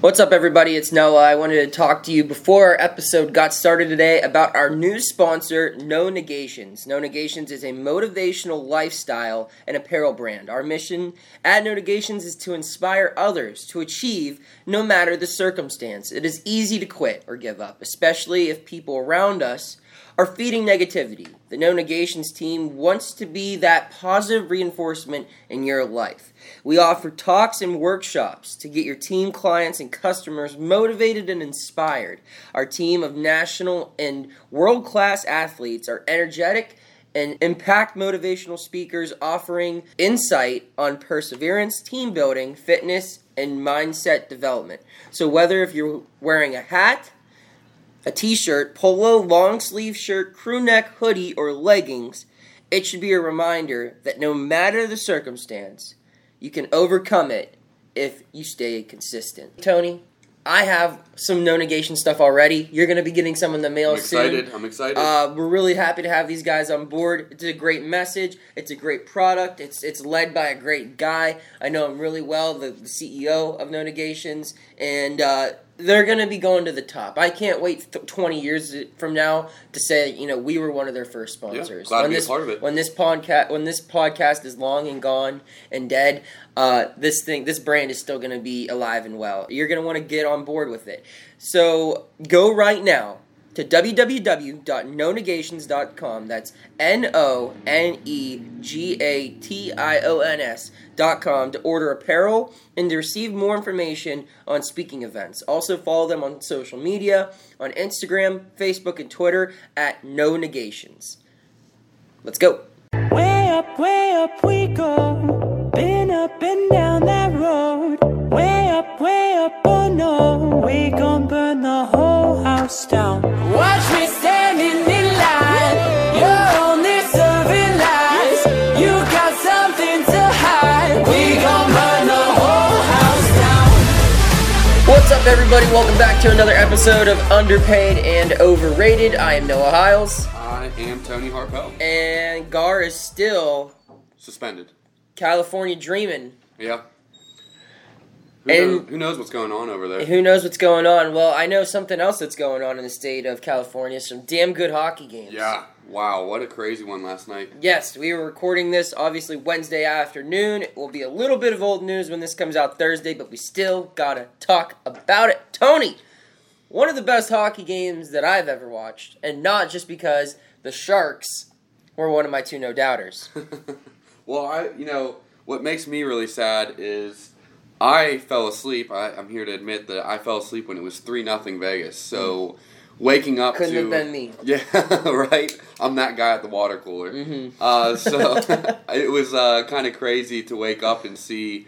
What's up, everybody? It's Noah. I wanted to talk to you before our episode got started today about our new sponsor, No Negations. No Negations is a motivational lifestyle and apparel brand. Our mission at No Negations is to inspire others to achieve no matter the circumstance. It is easy to quit or give up, especially if people around us are feeding negativity. The No Negations team wants to be that positive reinforcement in your life. We offer talks and workshops to get your team clients and customers motivated and inspired. Our team of national and world class athletes are energetic and impact motivational speakers offering insight on perseverance, team building, fitness, and mindset development. So, whether if you're wearing a hat, a t shirt, polo, long sleeve shirt, crew neck, hoodie, or leggings, it should be a reminder that no matter the circumstance, you can overcome it if you stay consistent. Tony, I have some no negation stuff already. You're going to be getting some in the mail I'm excited. soon. I'm excited. Uh, we're really happy to have these guys on board. It's a great message. It's a great product. It's it's led by a great guy. I know him really well, the, the CEO of No Negations, and uh, they're going to be going to the top. I can't wait th- 20 years from now to say, you know, we were one of their first sponsors. glad to when be a this, part of it. When this podcast when this podcast is long and gone and dead, uh, this thing this brand is still going to be alive and well. You're going to want to get on board with it. So, go right now to www.nonegations.com. That's N O N E G A T I O N S.com to order apparel and to receive more information on speaking events. Also, follow them on social media on Instagram, Facebook, and Twitter at No Negations. Let's go. Way up, way up we go. Been up and down that road. Way up, way up, oh no. We gon' burn the whole house down. Watch me standing in line. You're only serving lies. You got something to hide. We gon' burn the whole house down. What's up, everybody? Welcome back to another episode of Underpaid and Overrated. I am Noah Hiles, I am Tony Harpel. and Gar is still Suspended. California dreaming. Yeah. Who, And- knows, who knows what's going on over there? Who knows what's going on? Well, I know something else that's going on in the state of California. Some damn good hockey games. Yeah. Wow. What a crazy one last night. Yes, we were recording this obviously Wednesday afternoon. It will be a little bit of old news when this comes out Thursday, but we still gotta talk about it. Tony, one of the best hockey games that I've ever watched, and not just because the Sharks were one of my two no doubters. Well, I, you know, what makes me really sad is I fell asleep. I, I'm here to admit that I fell asleep when it was three nothing Vegas. So waking up Couldn't to have been me. Yeah, right. I'm that guy at the water cooler. Mhm. Uh, so it was uh, kind of crazy to wake up and see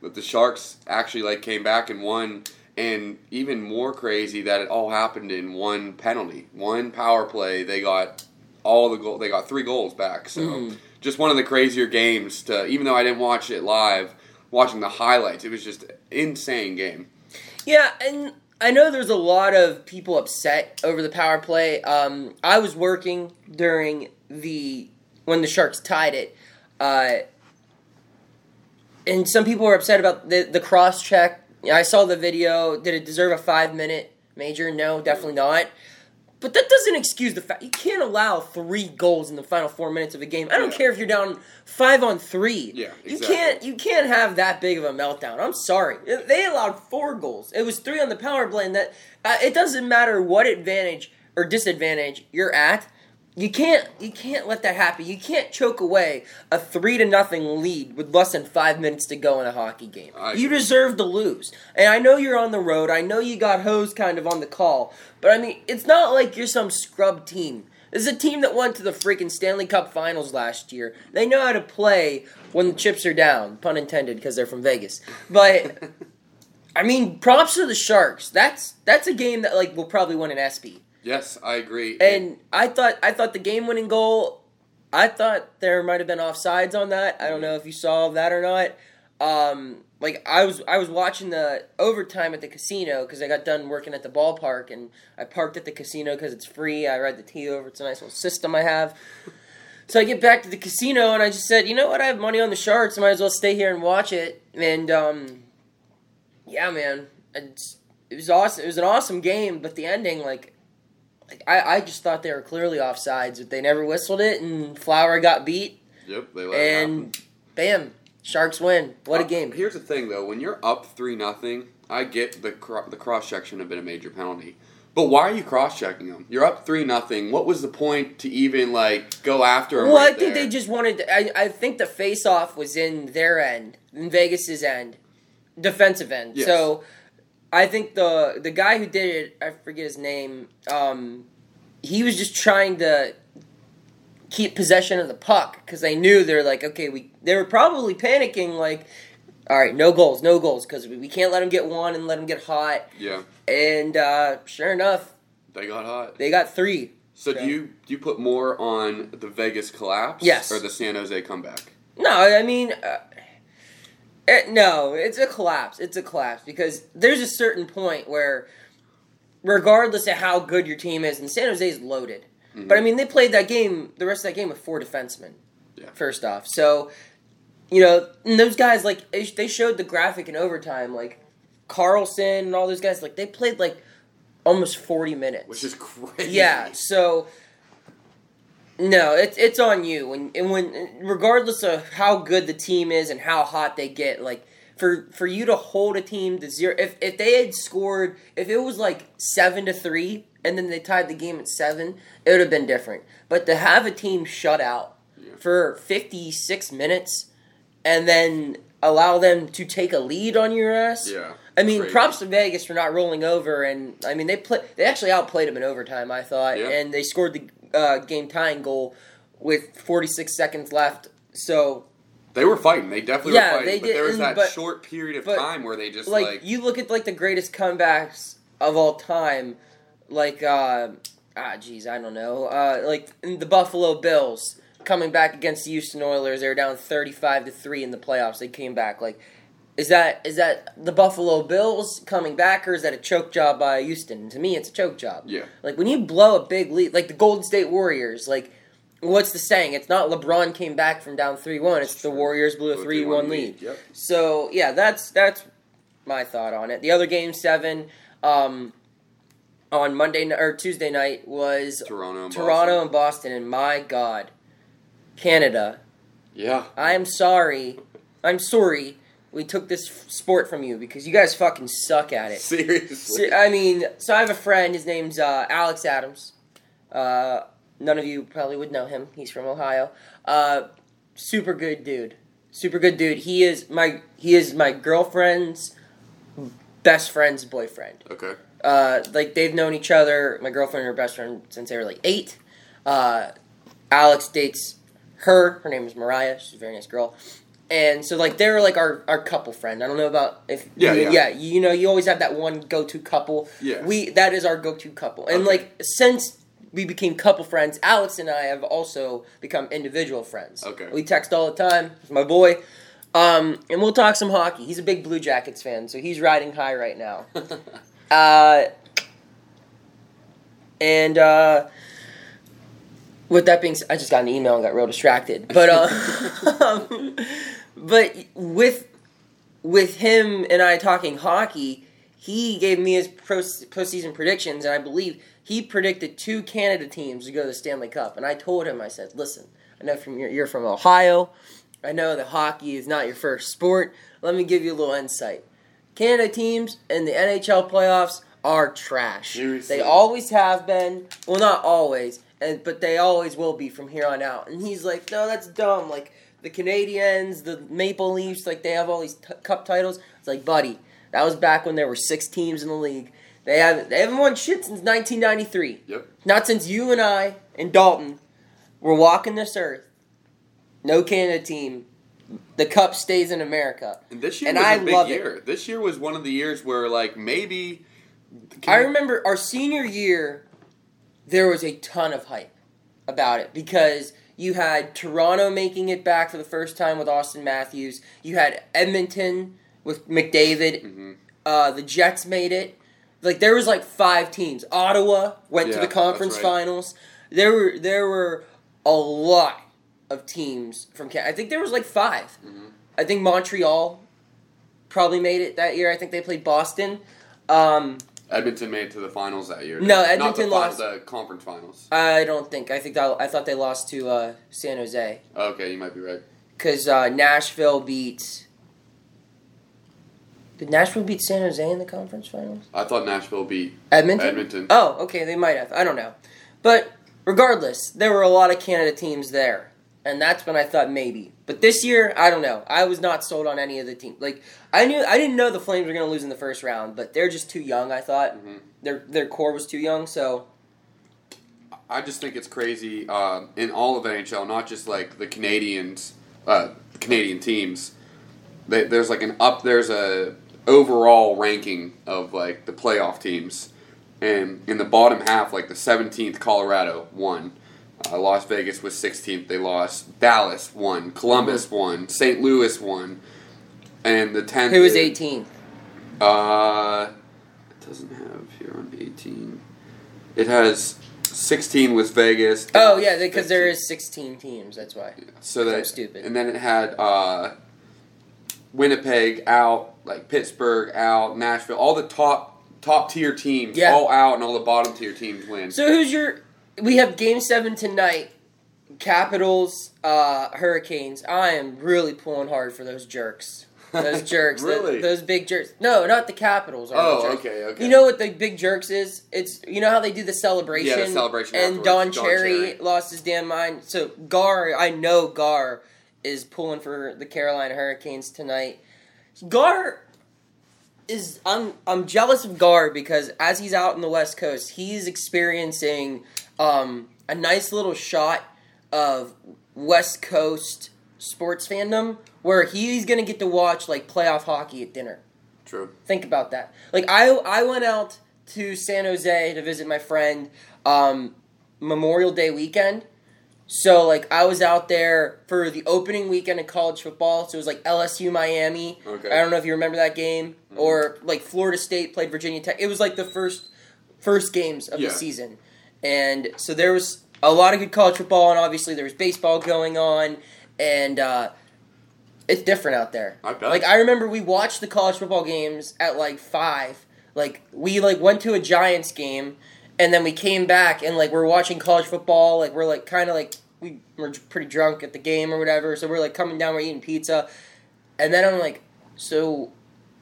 that the Sharks actually like came back and won, and even more crazy that it all happened in one penalty, one power play. They got all the goal. They got three goals back. So Mhm. Just one of the crazier games. To even though I didn't watch it live, watching the highlights, it was just insane game. Yeah, and I know there's a lot of people upset over the power play. Um, I was working during the when the Sharks tied it, uh, and some people were upset about the the cross check. I saw the video. Did it deserve a five minute major? No, definitely not. But that doesn't excuse the fact you can't allow three goals in the final four minutes of a game. I don't Yeah. care if you're down five on three. Yeah, you can't you can't have that big of a meltdown. I'm sorry. They allowed four goals. It was three on the power play, and that uh, it doesn't matter what advantage or disadvantage you're at. You can't you can't let that happen. You can't choke away a three to nothing lead with less than five minutes to go in a hockey game. I you agree. deserve to lose. And I know you're on the road. I know you got hosed kind of on the call. But I mean, it's not like you're some scrub team. This is a team that went to the freaking Stanley Cup Finals last year. They know how to play when the chips are down, pun intended, because they're from Vegas. But I mean, props to the Sharks. That's that's a game that like will probably win an ESPY. Yes, I agree. And I thought I thought the game winning goal. I thought there might have been offsides on that. I don't know if you saw that or not. Um, like I was I was watching the overtime at the casino because I got done working at the ballpark and I parked at the casino because it's free. I ride the T over. It's a nice little system I have. So I get back to the casino and I just said, you know what? I have money on the Sharks. I might as well stay here and watch it. And um, yeah, man, it's, it was awesome. It was an awesome game, but the ending, like I, I just thought they were clearly offsides, but they never whistled it, and Flower got beat, Yep, they let it and bam, Sharks win. What a Uh, game! Here's the thing, though: when you're up three nothing, I get the cro- the cross check shouldn't have been a major penalty. But why are you cross checking them? You're up three nothing. What was the point to even like go after them? Well, I think there? they just wanted. To, I I think the face off was in their end, in Vegas's end, defensive end. Yes. So, I think the the guy who did it, I forget his name. Um, he was just trying to keep possession of the puck because they knew they're like, okay, we they were probably panicking like. All right, no goals, no goals, because we we can't let them get one and let them get hot. yeah, And uh, sure enough, they got hot. they got three. So So- do you do you put more on the Vegas collapse? Yes. Or the San Jose comeback? No, I mean, uh, eh, no, it's a collapse. It's a collapse because there's a certain point where, regardless of how good your team is, and San Jose is loaded. But I mean, they played that game, the rest of that game with four defensemen. Yeah. First off, so you know, and those guys like they they showed the graphic in overtime, like Karlsson and all those guys, like they played like almost forty minutes. Which is crazy. Yeah, so no, it's it's on you when and when regardless of how good the team is and how hot they get, like for for you to hold a team to zero if if they had scored if it was like seven to three and then they tied the game at seven, it would have been different. But to have a team shut out Yeah. for fifty six minutes and then allow them to take a lead on your ass. Yeah. I mean, Crazy. props to Vegas for not rolling over, and I mean they play. They actually outplayed them in overtime. I thought, Yeah. and they scored the uh, game tying goal with 46 seconds left. So, They were fighting. They definitely Yeah, were fighting. they but did, there was that but- short period of time where they just like, like, you look at like the greatest comebacks of all time, like uh, ah, geez, I don't know, uh, like the Buffalo Bills coming back against the Houston Oilers. They were down 35 to three in the playoffs. They came back like. Is that is that the Buffalo Bills coming back, or is that a choke job by Houston? To me, it's a choke job. yeah. Like when you blow a big lead, like the Golden State Warriors, like what's the saying? It's not LeBron came back from down three one. It's the Warriors blew a three 3-1 lead, lead. yep. So yeah, that's that's my thought on it. The other game seven, um, on Monday or Tuesday night was Toronto and Toronto Boston. and Boston, and my God, Canada. Yeah. I am sorry. I'm sorry. We took this f- sport from you because you guys fucking suck at it. Seriously. Se- I mean, so I have a friend. His name's uh, Alex Adams. Uh, none of you probably would know him. He's from Ohio. Uh, super good dude. Super good dude. He is my he is my girlfriend's best friend's boyfriend. okay. Uh, like they've known each other. My girlfriend and her best friend since they were like eight. Uh, Alex dates her. Her name is Mariah. She's a very nice girl. And so like they're like our, our couple friend. I don't know about if Yeah, you, yeah. You know, you always have that one go to couple. Yeah. We that is our go to couple. And Okay. like since we became couple friends, Alex and I have also become individual friends. Okay. We text all the time. He's my boy. Um, and we'll talk some hockey. He's a big Blue Jackets fan, so he's riding high right now. Uh, and uh, with that being said, I just got an email and got real distracted. But uh, but with with him and I talking hockey, he gave me his pro, postseason predictions, and I believe he predicted two Canada teams to go to the Stanley Cup. And I told him, I said, "Listen, I know from you're, you're from Ohio. I know that hockey is not your first sport. Let me give you a little insight. Canada teams in the NHL playoffs are trash. Seriously? They always have been. Well, not always, and but they always will be from here on out. And he's like, no, that's dumb. Like the Canadians, the Maple Leafs, like they have all these t- cup titles. It's like, buddy, that was back when there were six teams in the league. They haven't they haven't won shit since 1993. Yep. Not since you and I and Dalton were walking this earth. No Canada team. The cup stays in America. And this year And was I a big love it. year. This year was one of the years where like maybe I remember our senior year, there was a ton of hype about it because you had Toronto making it back for the first time with Auston Matthews. You had Edmonton with McDavid. Mhm. Uh, the Jets made it. Like there was like five teams. Ottawa went to the conference right. finals. There were there were a lot of teams from Canada. I think there was like 5 Mhm. I think Montreal probably made it that year. I think they played Boston. Um, Edmonton made it to the finals that year. No, the Edmonton fi- lost. the conference finals. I don't think. I think that, I thought they lost to uh, San Jose Okay, you might be right. because uh, Nashville beat. Did Nashville beat San Jose in the conference finals? I thought Nashville beat Edmonton. Edmonton. Oh, okay, they might have. I don't know, but regardless, there were a lot of Canada teams there, and that's when I thought maybe. But this year, I don't know. I was not sold on any of the teams. Like I knew, I didn't know the Flames were going to lose in the first round, but they're just too young. I thought Mhm. their their core was too young. So I just think it's crazy um, in all of NHL, not just like the Canadians, uh, Canadian teams. They, there's like an up. There's a overall ranking of like the playoff teams, and in the bottom half, like the 17th, Colorado won. Uh, Las Vegas was 16th. They lost. Dallas won. Columbus won. St. Louis won. And the 10th. who was 18th? uh, it doesn't have here on 18. It has 16 was Vegas. Oh yeah, because there 15. 16 teams. That's why. So I'm stupid. And then it had uh, Winnipeg out, like Pittsburgh out, Nashville, all the top top tier teams Yeah. all out, and all the bottom tier teams win. So who's your? We have Game Seven tonight. Capitals, uh, Hurricanes. I am really pulling hard for those jerks. Those jerks. Really? those big jerks. No, not the Capitals. Are the oh, okay, okay. You know what the big jerks is? It's you know how they do the celebration. Yeah, the celebration And. Don, Don Cherry, Cherry. lost his damn mind. So Gar, I know Gar is pulling for the Carolina Hurricanes tonight. Gar is I'm I'm jealous of Gar because as he's out in the West Coast, he's experiencing um, a nice little shot of West Coast sports fandom where he's gonna get to watch like playoff hockey at dinner. True. Think about that. Like I I went out to San Jose to visit my friend um, Memorial Day weekend. So like I was out there for the opening weekend of college football. So it was like LSU Miami. Okay. I don't know if you remember that game Mhm. or like Florida State played Virginia Tech. It was like the first first games of Yeah. the season. And so there was a lot of good college football and obviously there was baseball going on and uh, it's different out there. I bet. Like I remember we watched the college football games at like five. Like we like went to a Giants game, and then we came back and like we're watching college football. Like we're like kind of like we were pretty drunk at the game or whatever. So we're like coming down, we're eating pizza, and then I'm like, so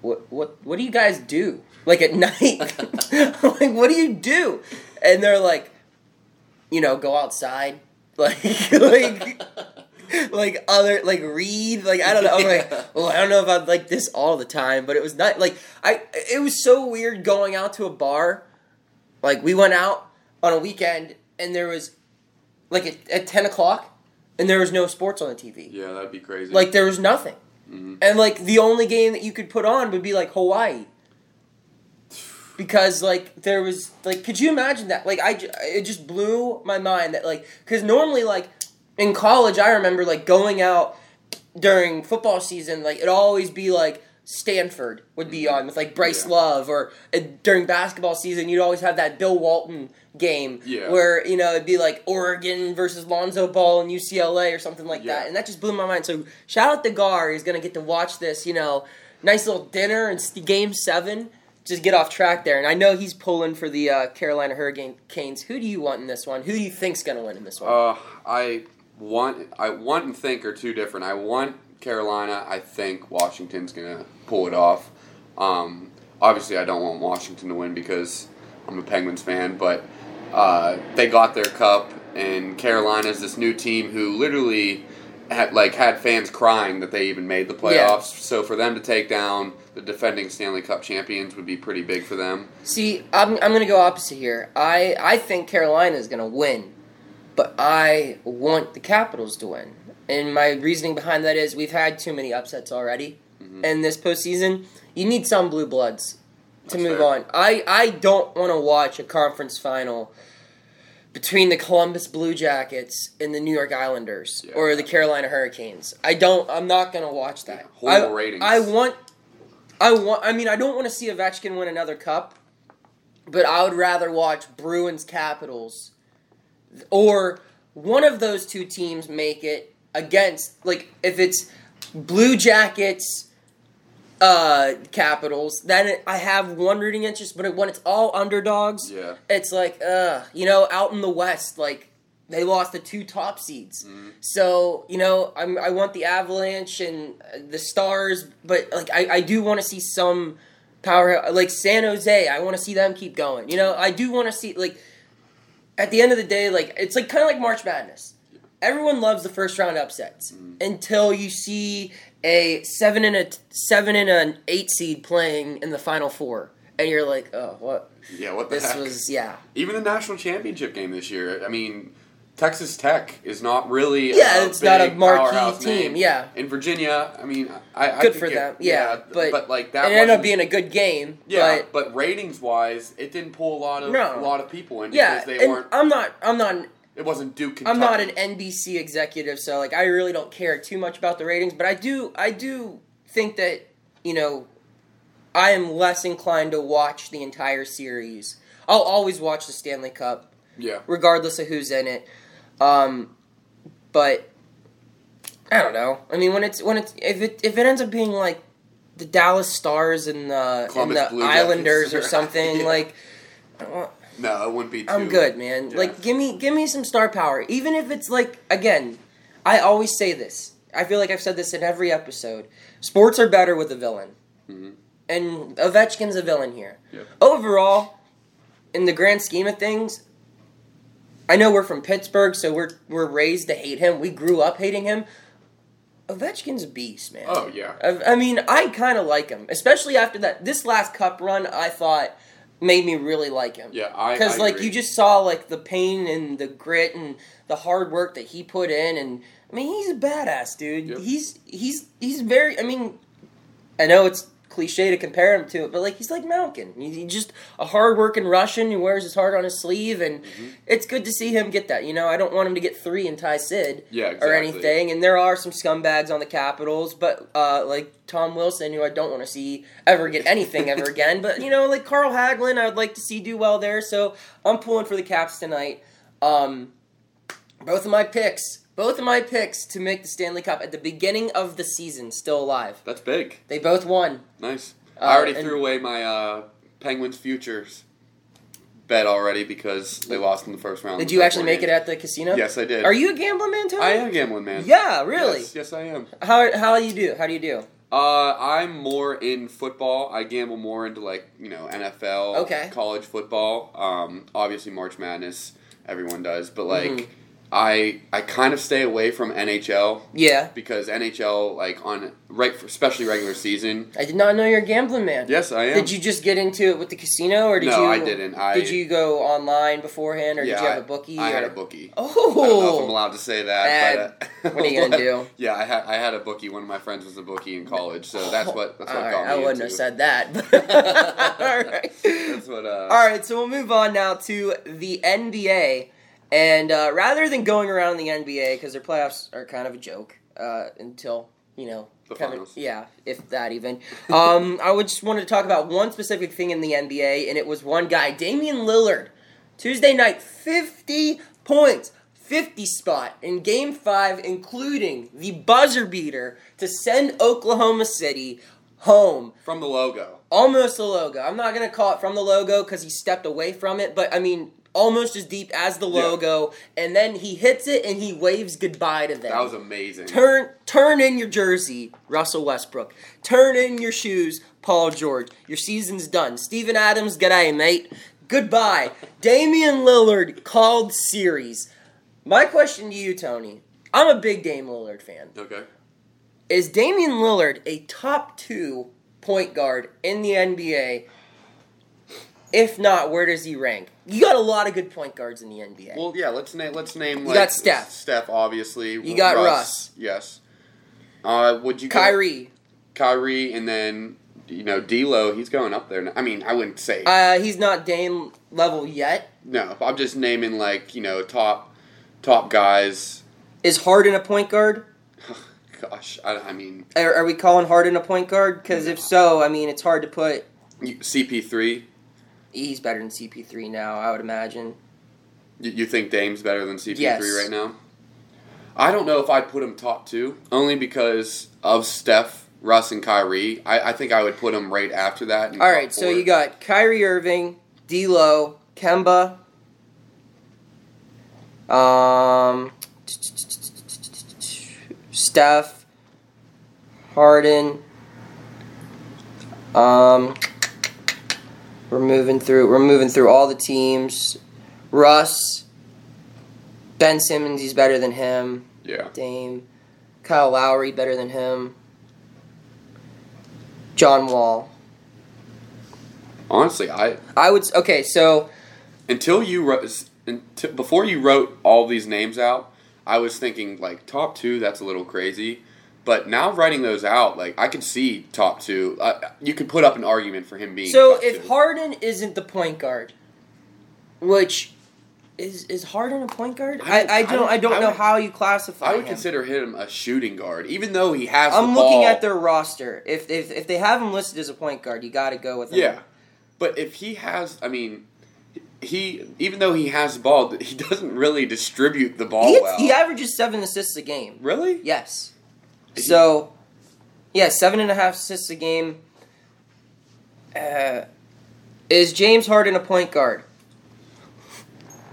what what what do you guys do like at night? Like what do you do? And they're like, you know, go outside, like like like other like read like I don't know. I'm like, well, I don't know if I'd like this all the time, but it was not like I. It was so weird going out to a bar. Like we went out on a weekend and there was like at, at ten o'clock, and there was no sports on the TV. Yeah, that'd be crazy. Like there was nothing, Mhm. and like the only game that you could put on would be like Hawaii. Because like there was like, could you imagine that? Like I, it just blew my mind that like, because normally like in college I remember like going out during football season like it'd always be like Stanford would be Mhm. on with like Bryce Yeah. Love or uh, during basketball season you'd always have that Bill Walton game Yeah. where you know it'd be like Oregon versus Lonzo Ball and UCLA or something like Yeah. that and that just blew my mind so shout out to Gar he's gonna get to watch this you know nice little dinner and st- game seven just get off track there and I know he's pulling for the uh, Carolina Hurricanes who do you want in this one who do you think's gonna win in this one Uh, I want, I want and think are two different. I want Carolina. I think Washington's gonna pull it off. Um, obviously, I don't want Washington to win because I'm a Penguins fan, but uh, they got their cup, and Carolina's this new team who literally had like had fans crying that they even made the playoffs. So for them to take down the defending Stanley Cup champions would be pretty big for them. See, I'm, I'm going to go opposite here. I, I think Carolina is going to win, but I want the Capitals to win. And my reasoning behind that is we've had too many upsets already Mhm. in this postseason. You need some blue bloods to That's move fair. on. I, I don't want to watch a conference final between the Columbus Blue Jackets and the New York Islanders Yeah. or the Carolina Hurricanes. I don't. I'm not going to watch that. Horrible I, ratings. I want. I want. I mean, I don't want to see Ovechkin win another cup, but I would rather watch Bruins Capitals, or one of those two teams make it against. Like if it's Blue Jackets, uh, Capitals. Then it, I have one rooting interest, but when it's all underdogs, Yeah. it's like, uh, you know, out in the West, like they lost the two top seeds. Mm-hmm. So you know, I'm, I want the Avalanche and uh, the Stars, but like I, I do want to see some power, like San Jose. I want to see them keep going. You know, I do want to see like at the end of the day, like it's like kind of like March Madness. Everyone loves the first round upsets Mm-hmm. until you see a seven and a seven and an eight seed playing in the final four, and you're like, oh, what? Yeah, what the This heck? was yeah. Even the national championship game this year. I mean, Texas Tech is not really Yeah, a it's not a marquee team, name. yeah. In Virginia, I mean, I, I Good for it- them, yeah. but but like that it ended up being a good game. yeah, but, but, ratings wise, it didn't pull a lot of No. a lot of people in yeah. because they and weren't. I'm not. I'm not. It wasn't Duke. Kentucky. I'm not an NBC executive, so like I really don't care too much about the ratings. But I do. I do think that you know, I am less inclined to watch the entire series. I'll always watch the Stanley Cup. Yeah. regardless of who's in it. Um, but I don't know. I mean, when it's when it's if it if it ends up being like the Dallas Stars and the and the Blue Islanders or something Yeah. like. uh, No, it wouldn't be. Too, I'm good, man. yeah. Like, give me, give me some star power. Even if it's like, again, I always say this. I feel like I've said this in every episode. Sports are better with a villain, Mhm. and Ovechkin's a villain here. Yep. Overall, in the grand scheme of things, I know we're from Pittsburgh, so we're we're raised to hate him. We grew up hating him. Ovechkin's a beast, man. Oh yeah. I, I mean, I kind of like him, especially after that. This last cup run, I thought made me really like him. Yeah, I because like agree. you just saw like the pain and the grit and the hard work that he put in, and I mean, he's a badass dude. Yep. He's he's he's very. I mean, I know it's cliche to compare him to it, but like he's like Malkin. He's just a hard-working Russian who wears his heart on his sleeve, and Mm-hmm. it's good to see him get that. You know, I don't want him to get three and tie Sid Yeah, or anything. And there are some scumbags on the Capitals, but uh, like Tom Wilson, who I don't want to see ever get anything ever again. But you know, like Carl Hagelin, I would like to see do well there. So I'm pulling for the Caps tonight. Um, both of my picks, both of my picks to make the Stanley Cup at the beginning of the season, still alive. That's big. They both won. Nice. Uh, I already and- threw away my uh, Penguins futures bet already because they lost in the first round. Did you actually make it at the casino? Yes, I did. Are you a gambling man, Tony? I am a gambling man. Yeah, really. Yes, yes, I am. How how do you do? How do you do? Uh, I'm more in football. I gamble more into like you know NFL, Okay. college football. Um, obviously March Madness, everyone does, but like Mhm. I I kind of stay away from NHL Yeah, because NHL like on right especially regular season. I did not know you're a gambling man. Yes, I am. Did you just get into it with the casino, or did No, you? I didn't. I- did you go online beforehand, or yeah, did you have I- a bookie? I had a bookie. Oh, I don't know if I'm allowed to say that. but, uh, what are you gonna do? Yeah, I had I had a bookie. One of my friends was a bookie in college, so that's what that's what right, got me I wouldn't into. have said that. All right. That's what. Uh, All right, so we'll move on now to the NBA, and uh, rather than going around the NBA because their playoffs are kind of a joke uh, until you know The Kevin, finals. yeah, if that even. Um, I would just wanted to talk about one specific thing in the NBA, and it was one guy, Damian Lillard, Tuesday night, fifty points. 50 spot in game 5 including the buzzer beater to send Oklahoma City home From the logo. almost the logo. I'm not gonna call it from the logo because he stepped away from it, but I mean almost as deep as the Yeah. logo. And then he hits it and he waves goodbye to them. That was amazing. turn turn in your jersey, Russell Westbrook. Turn in your shoes, Paul George. Your season's done. Steven Adams, g'day, mate. Goodbye. Damian Lillard called series. My question to you, Tony. I'm a big Dame Lillard fan. Okay. Is Damian Lillard a top two point guard in the NBA? If not, where does he rank? You got a lot of good point guards in the NBA. Well, yeah. Let's name. Let's name. You like, got Steph. Steph, obviously. You got Russ. Yes. Uh, would you? go- Kyrie, Kyrie, and then you know D'Lo. He's going up there. now. I mean, I wouldn't say uh, he's not Dame level yet. no. I'm just naming like you know top top guys. Is Harden a point guard? Gosh, I, I mean Are, are we calling Harden a point guard? Because if so, I mean it's hard to put. CP3. He's better than CP3 now, I would imagine. You, you think Dame's better than CP3 Yes. right now? I don't know if I'd put him top two, only because of Steph Russ and Kyrie. I, I think I would put him right after that. in All top right, so you got Kyrie Irving, D'Lo, Kemba, um, Steph, Harden. Um, we're moving through. We're moving through all the teams. Russ, Ben Simmons. He's better than him. yeah. Dame, Kyle Lowry better than him. John Wall. Honestly, I I would okay. So until you wrote until, before you wrote all these names out, I was thinking like top two. That's a little crazy. But now writing those out, like I could see top two. Uh, you could put up an argument for him being. so if two. Harden isn't the point guard, which is is Harden a point guard? I I, I, I don't would- I don't I know would- how you classify. I would him. consider him a shooting guard, even though he has. I'm looking ball. at their roster. If if if they have him listed as a point guard, you got to go with him. Yeah, but if he has, I mean, he even though he has the ball, he doesn't really distribute the ball He, well. he averages seven assists a game. really? Yes. Is he- So, yeah, seven and a half assists a game. Uh, is James Harden a point guard?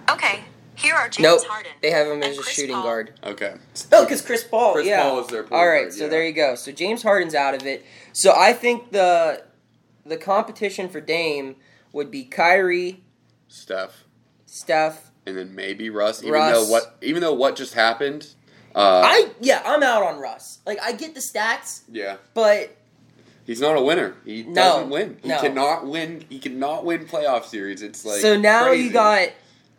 Okay, here are James nope. Harden. They have him as a Chris shooting Paul. guard. Okay. Oh, because Chris Paul. Chris yeah. Paul is their point guard. All right, guard, so yeah. there you go. So James Harden's out of it. So I think the the competition for Dame would be Kyrie, Steph, Steph. and then maybe Russ. Even Russ. though what, even though what just happened. Uh, I yeah, I'm out on Russ. Like I get the stats, yeah, but he's not a winner. He No, doesn't win. He no. cannot win. He cannot win playoff series. It's like so now crazy. you got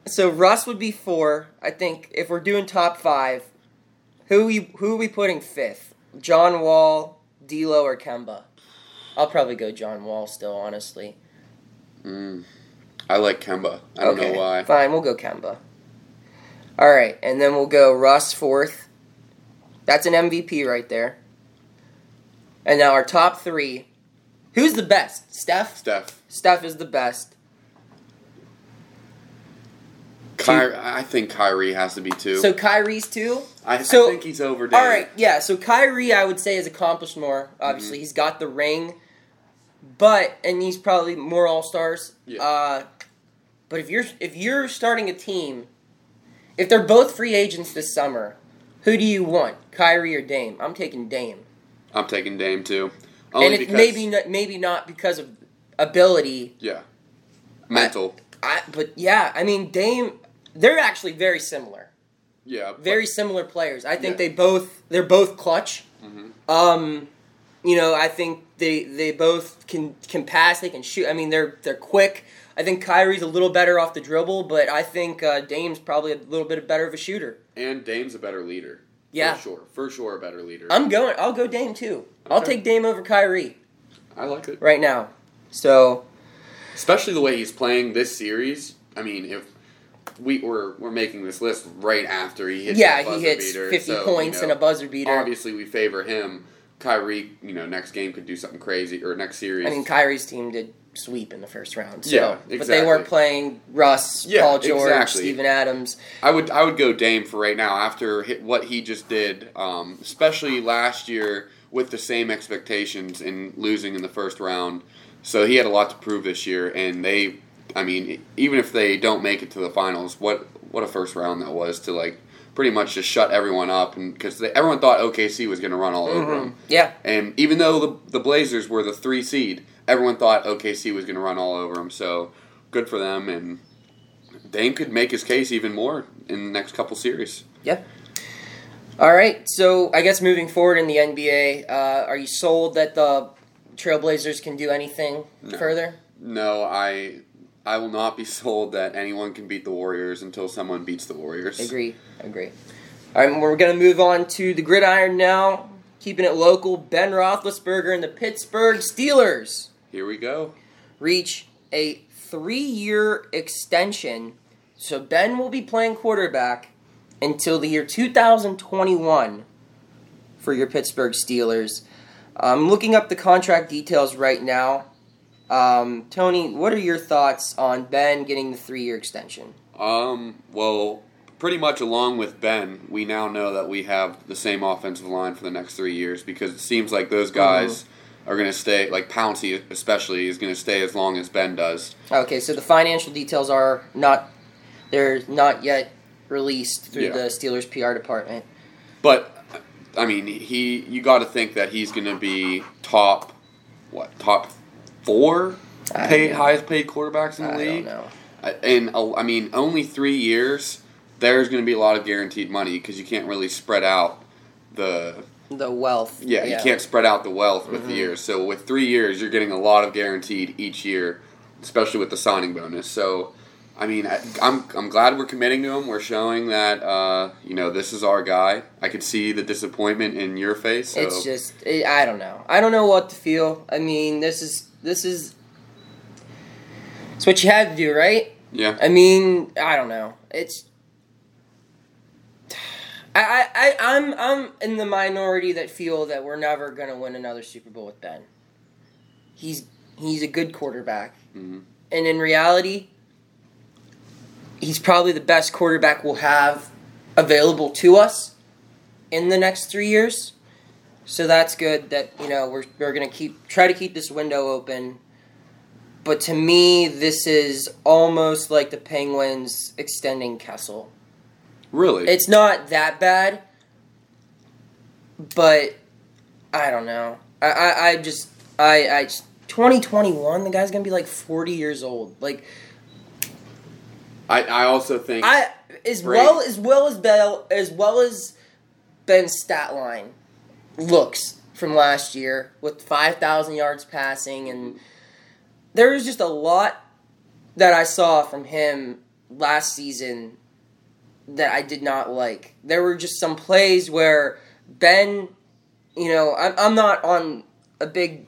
so Russ would be four. I think if we're doing top five, who we who are we putting fifth? John Wall, D'Lo, or Kemba? I'll probably go John Wall still, honestly. Mm, I like Kemba. I don't okay, know why. Fine, we'll go Kemba. All right, and then we'll go Russ fourth. That's an MVP right there. And now our top three. Who's the best? Steph. Steph, Steph is the best. Kyrie, I think Kyrie has to be two. So Kyrie's two. I, so- I think he's over. All right, yeah. So Kyrie, I would say, has accomplished more. Obviously, Mm-hmm. he's got the ring, but and he's probably more All Stars. Yeah. Uh, but if you're if you're starting a team, if they're both free agents this summer, who do you want, Kyrie or Dame? I'm taking Dame, I'm taking Dame too. Only and because, maybe not, maybe not because of ability. yeah, mental. I, but yeah, I mean Dame. They're actually very similar. yeah, very similar players. I think Yeah. they both they're both clutch. Mm-hmm. Um, you know, I think they they both can can pass. They can shoot. I mean, they're they're quick. I think Kyrie's a little better off the dribble, but I think uh, Dame's probably a little bit better of a shooter. And Dame's a better leader. Yeah. For sure. For sure, a better leader. I'm going. I'll go Dame too. I'll take Dame over Kyrie I like it. right now. So Especially the way he's playing this series. I mean, if we were we're making this list right after he hits yeah, buzzer he hits beater, 50 so, points you know, and a buzzer beater. Obviously, we favor him. Kyrie, you know, next game could do something crazy, or next series. I mean, Kyrie's team did sweep in the first round. So, Yeah, But they weren't playing Russ, Yeah, Paul George, exactly. Steven Adams. I would I would go Dame for right now after what he just did, um, especially last year with the same expectations and losing in the first round. So he had a lot to prove this year, and they, I mean, even if they don't make it to the finals, what what a first round that was to like pretty much just shut everyone up, and because everyone thought OKC was going to run all over them, Yeah. and even though the the Blazers were the three seed, everyone thought OKC was going to run all over them. So good for them, and Dame could make his case even more in the next couple series. Yep. All right, so I guess moving forward in the NBA, uh, are you sold that the Trailblazers can do anything No. further? No, I I will not be sold that anyone can beat the Warriors until someone beats the Warriors. Agree, agree. All right, we're going to move on to the gridiron now. Keeping it local, Ben Roethlisberger and the Pittsburgh Steelers Here we go. reach a three-year extension. So Ben will be playing quarterback until the year 2021 for your Pittsburgh Steelers. I'm looking up the contract details right now. Um, Tony, what are your thoughts on Ben getting the three-year extension? Um, well, pretty much along with Ben, we now know that we have the same offensive line for the next three years because it seems like those guys are going to stay. Like Pouncey especially, is going to stay as long as Ben does. Okay, so the financial details are not they're not yet released through Yeah. the Steelers PR department. But I mean, he you got to think that he's going to be top what top four paid highest paid quarterbacks in the I league. don't know. I- And uh, I mean, only three years. There's going to be a lot of guaranteed money because you can't really spread out the The wealth. yeah, you can't spread out the wealth with the years. So with three years, you're getting a lot of guaranteed each year, especially with the signing bonus. So, I mean, I, I'm I'm glad we're committing to him. We're showing that uh, you know this is our guy. I could see the disappointment in your face. So. It's just it, I don't know. I don't know what to feel. I mean, this is this is it's what you had to do, right? yeah, I mean, I don't know. It's I, I, I'm I'm in the minority that feel that we're never gonna win another Super Bowl with Ben. He's he's a good quarterback. Mhm. And in reality, he's probably the best quarterback we'll have available to us in the next three years. So that's good that, you know, we're we're gonna keep try to keep this window open but to me, this is almost like the Penguins extending Kessel. Really. It's not that bad, but I don't know. I, I, I just, I, I, 2021, the guy's gonna be like 40 years old. Like, I I also think I, as Brady. well as well as Bell, as well as Ben's stat line looks from last year with 5,000 yards passing and there was just a lot that I saw from him last season that I did not like. There were just some plays where Ben, you know, I'm, I'm not on a big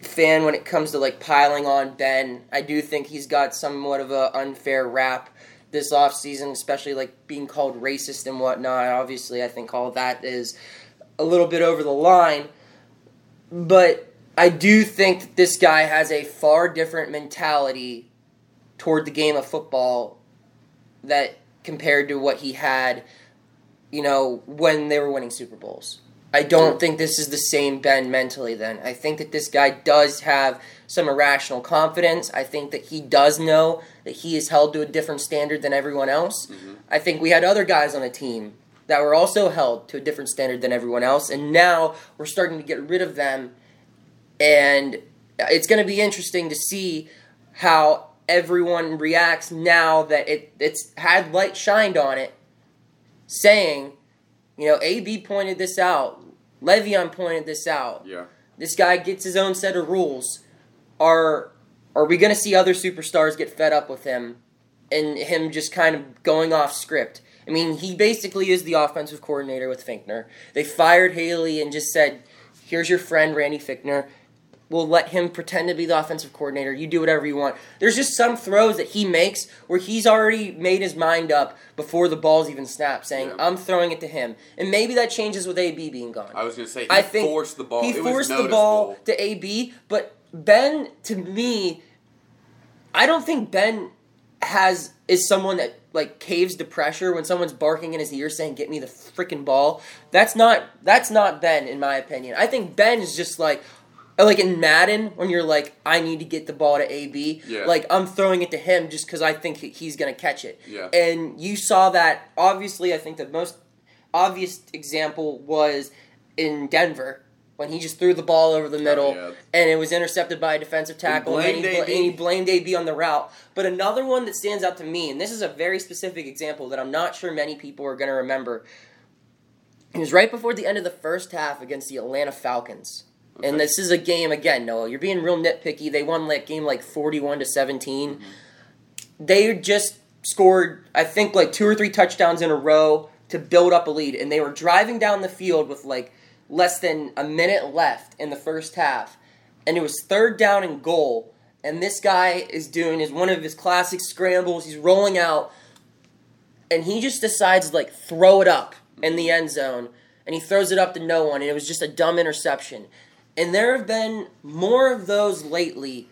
fan when it comes to like piling on Ben. I do think he's got somewhat of a unfair rap this offseason, especially like being called racist and whatnot. Obviously, I think all that is a little bit over the line. But I do think that this guy has a far different mentality toward the game of football that compared to what he had, you know, when they were winning Super Bowls. I don't think this is the same Ben mentally then. I think that this guy does have some irrational confidence. I think that he does know that he is held to a different standard than everyone else. Mm-hmm. I think we had other guys on the team that were also held to a different standard than everyone else, and now we're starting to get rid of them. And it's going to be interesting to see how everyone reacts now that it it's had light shined on it, saying, you know, AB pointed this out, Le'Veon pointed this out. yeah. This guy gets his own set of rules. Are are we going to see other superstars get fed up with him and him just kind of going off script? I mean, he basically is the offensive coordinator with Fichtner. They fired Haley and just said, "Here's your friend Randy Fichtner. We'll let him pretend to be the offensive coordinator. You do whatever you want." There's just some throws that he makes where he's already made his mind up before the ball's even snapped, saying, Yeah. "I'm throwing it to him." And maybe that changes with AB being gone. I was gonna say he I think forced the ball. He It was forced the ball to AB, but Ben, to me, I don't think Ben has is someone that like caves to pressure when someone's barking in his ear saying "Get me the freaking ball." That's not that's not Ben in my opinion. I think Ben is just like. Like in Madden, when you're like, I need to get the ball to AB, Yeah. like I'm throwing it to him just because I think he's gonna catch it. Yeah. And you saw that. Obviously, I think the most obvious example was in Denver when he just threw the ball over the middle yeah. and it was intercepted by a defensive tackle and, blamed he, and he blamed AB on the route. But another one that stands out to me, and this is a very specific example that I'm not sure many people are going to remember. It was right before the end of the first half against the Atlanta Falcons. And this is a game again, Noah. You're being real nitpicky. They won that game like 41 to 17 mm-hmm. they just scored, I think, like two or three touchdowns in a row to build up a lead, and they were driving down the field with like less than a minute left in the first half, and it was third down and goal. And this guy is doing is one of his classic scrambles. He's rolling out, and he just decides to, like throw it up in the mm-hmm. end zone, and he throws it up to no one, and it was just a dumb interception. And there have been more of those lately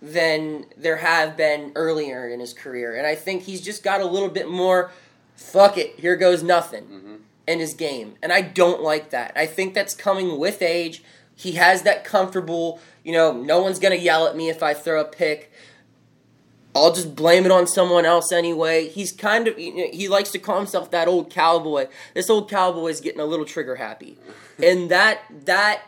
than there have been earlier in his career. And I think he's just got a little bit more fuck it, here goes nothing Mhm. in his game. And I don't like that. I think that's coming with age. He has that comfortable, you know, no one's going to yell at me if I throw a pick. I'll just blame it on someone else anyway. He's kind of, you know, he likes to call himself that old cowboy. This old cowboy is getting a little trigger happy. and that, that,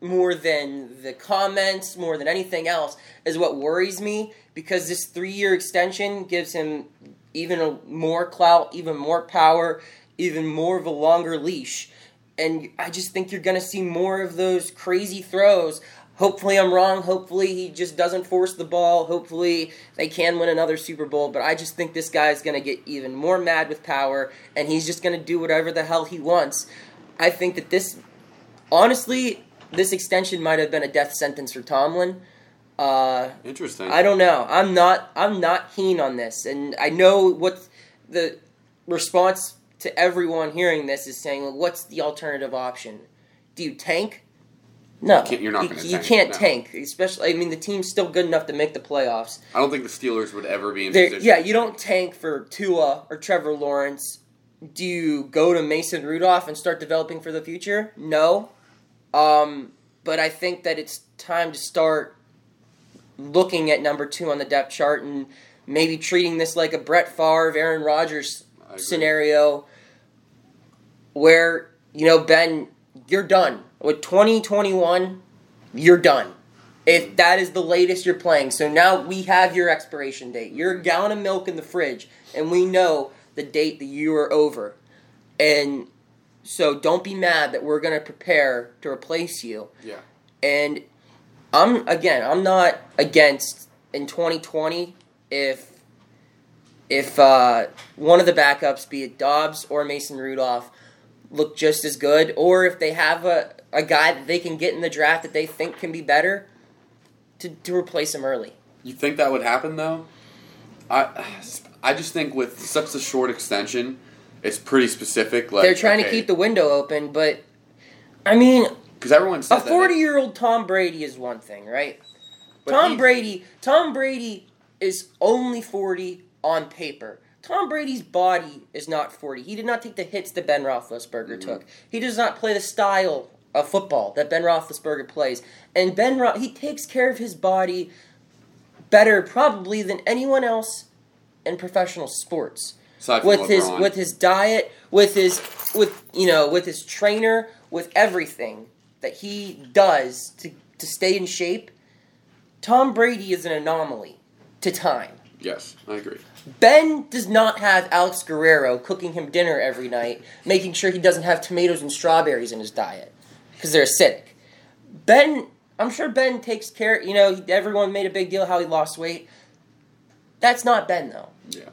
more than the comments, more than anything else, is what worries me because this three year extension gives him even more clout, even more power, even more of a longer leash. And I just think you're going to see more of those crazy throws. Hopefully, I'm wrong. Hopefully, he just doesn't force the ball. Hopefully, they can win another Super Bowl. But I just think this guy's going to get even more mad with power, and he's just going to do whatever the hell he wants. I think that this, honestly, this extension might have been a death sentence for Tomlin. Uh, Interesting. I don't know. I'm not. I'm not keen on this, and I know what the response to everyone hearing this is saying. Well, what's the alternative option? Do you tank? No, can't- you're not You, you can't no. tank. Especially, I mean, the team's still good enough to make the playoffs. I don't think the Steelers would ever be in There- position. yeah, you don't tank for Tua or Trevor Lawrence. Do you go to Mason Rudolph and start developing for the future? No. Um, but I think that it's time to start looking at number two on the depth chart and maybe treating this like a Brett Favre, Aaron Rodgers scenario where, you know, Ben, you're done. With 2021, you're done. If that is the latest you're playing. So now we have your expiration date. You're a gallon of milk in the fridge, and we know the date that you are over. And so don't be mad that we're going to prepare to replace you. Yeah. And I'm again, I'm not against in 2020 if if uh, one of the backups, be it Dobbs or Mason Rudolph, look just as good, or if they have a, a guy that they can get in the draft that they think can be better, to, to replace him early. You think that would happen though? I I just think with such a short extension, it's pretty specific. Like They're trying to keep the window open, but I mean, because everyone a 40 year old Tom Brady is one thing, right? but Tom Brady, Tom Brady is only 40 on paper. Tom Brady's body is not 40. He did not take the hits that Ben Roethlisberger Mm-hmm. took. He does not play the style of football that Ben Roethlisberger plays. And Ben Ro- he takes care of his body better probably than anyone else in professional sports with his with his diet, with his with you know with his trainer, with everything that he does to to stay in shape. Tom Brady is an anomaly to time. yes, I agree. Ben does not have Alex Guerrero cooking him dinner every night, making sure he doesn't have tomatoes and strawberries in his diet because they're acidic. Ben, I'm sure Ben takes care. You know, everyone made a big deal how he lost weight. That's not Ben though. Yeah.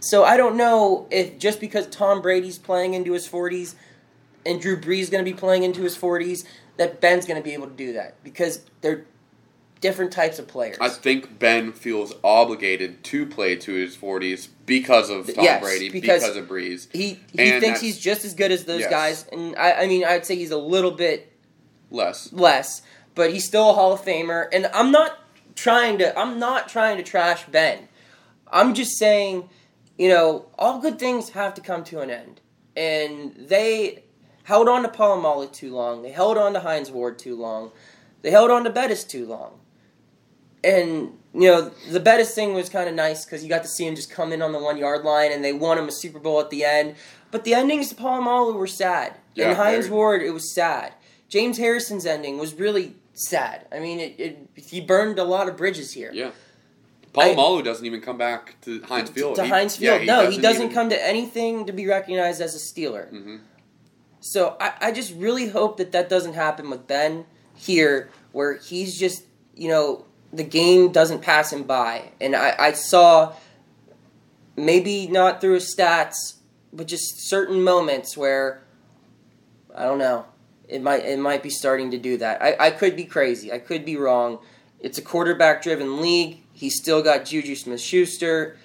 So I don't know if just because Tom Brady's playing into his 40s and Drew Brees going to be playing into his 40s that Ben's going to be able to do that because they're different types of players. I think Ben feels obligated to play to his forties because of Tom Yes, Brady, because- because, of Brees. he he thinks he's just as good as those Yes. guys, and I, I mean I'd say he's a little bit Less. less, but he's still a Hall of Famer. And I'm not trying to I'm not trying to trash Ben. I'm just saying, you know, all good things have to come to an end, and they held on to Polamalu too long. They held on to Hines Ward too long. They held on to Bettis too long. And you know the Bettis thing was kind of nice because you got to see him just come in on the one yard line, and they won him a Super Bowl at the end. But the endings to Polamalu were sad, Yeah, and Hines. Ward it was sad. James Harrison's ending was really sad. I mean, it, it he burned a lot of bridges here. Yeah. Polamalu doesn't even come back to Heinz Field. To He- Heinz yeah, Field, no, he doesn't even- come to anything to be recognized as a Steeler. Mhm. So I, I just really hope that that doesn't happen with Ben here, where he's just you know the game doesn't pass him by, and I, I saw maybe not through his stats, but just certain moments where I don't know. It might it might be starting to do that. I, I could be crazy. I could be wrong. It's a quarterback driven league. He's still got Juju Smith Schuster.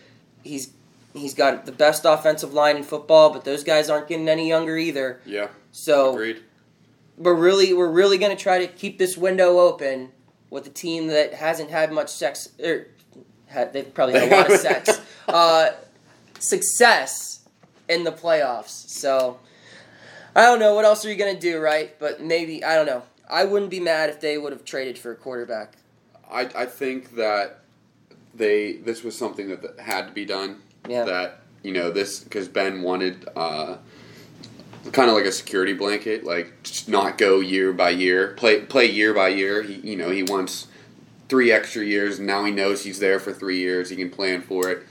He's he's got the best offensive line in football, but those guys aren't getting any younger either. Yeah, So agreed. we're really we're really going to try to keep this window open with a team that hasn't had much sex. Er, had, they've probably had a lot of sex. Uh, success in the playoffs. So I don't know what else are you gonna do, right? But maybe I don't know. I wouldn't be mad if they would have traded for a quarterback. I, I think that they this was something that, that had to be done. Yeah. That you know this because Ben wanted uh, kind of like a security blanket, like just not go year by year, play play year by year. He you know he wants three extra years. And now he knows he's there for three years. He can plan for it.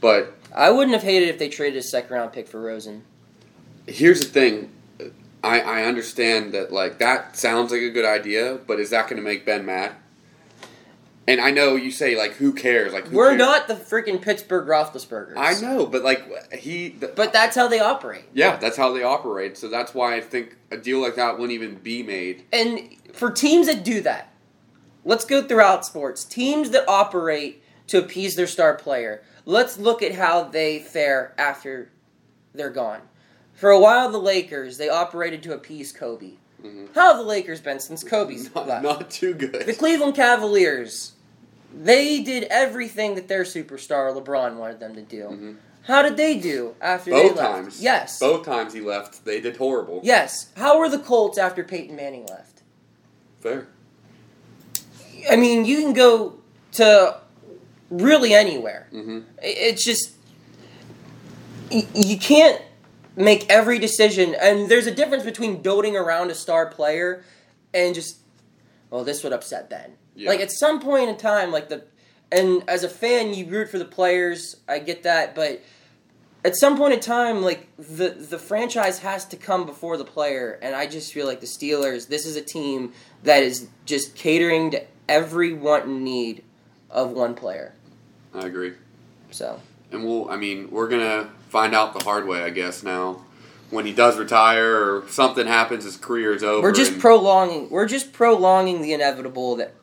But I wouldn't have hated if they traded a second round pick for Rosen. here's the thing. I, I understand that like that sounds like a good idea, but is that going to make Ben mad? And I know you say like who cares? Like who We're cares? not the freaking Pittsburgh Roethlisbergers. I know, but like he. th- But that's how they operate. yeah, that's how they operate. So that's why I think a deal like that wouldn't even be made. And for teams that do that, let's go throughout sports. Teams that operate to appease their star player, let's look at how they fare after they're gone. For a while, the Lakers, they operated to appease Kobe. How have the Lakers been since Kobe's Mm-hmm. Not, left? not too good. The Cleveland Cavaliers, they did everything that their superstar LeBron wanted them to do. Mhm. How did they do after they Both left? times. Yes. Both times he left, they did horrible. Yes. How were the Colts after Peyton Manning left? Fair. I mean, you can go to really anywhere. hmm It's just you can't make every decision, and there's a difference between doting around a star player and just, well, this would upset Ben. Yeah. Like at some point in time, like the, and as a fan, you root for the players. I get that, but at some point in time, like the the franchise has to come before the player, and I just feel like the Steelers. This is a team that is just catering to every want and need of one player. I agree. So And we'll, I mean, we're to find out the hard way, I guess, now. When he does retire or something happens, his career is over. we're just prolonging. We're just prolonging the inevitable that,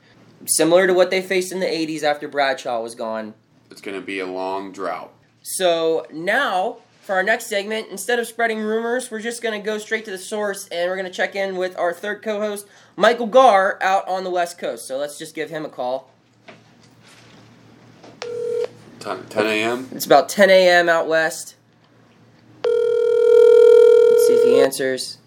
similar to what they faced in the '80s after Bradshaw was gone. It's going to be a long drought. So now, for our next segment, instead of spreading rumors, we're just going to go straight to the source and we're going to check in with our third co host, Michael Garr, out on the West Coast. So let's just give him a call. 10, 10 a.m. It's about 10 a.m. out west. Let's see if he answers.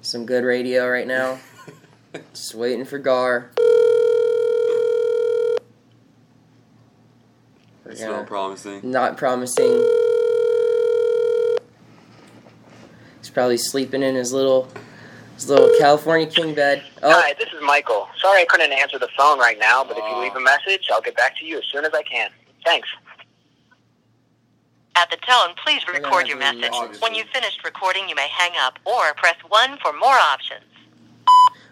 Some good radio right now. Just waiting for Gar. It's not promising. not promising. He's probably sleeping in his little his little California king bed. Oh, Hi, this is Michael. Sorry I couldn't answer the phone right now, but if you leave a message, I'll get back to you as soon as I can. Thanks. At the tone, please record your message. obviously. When you've finished recording, you may hang up or press 1 for more options.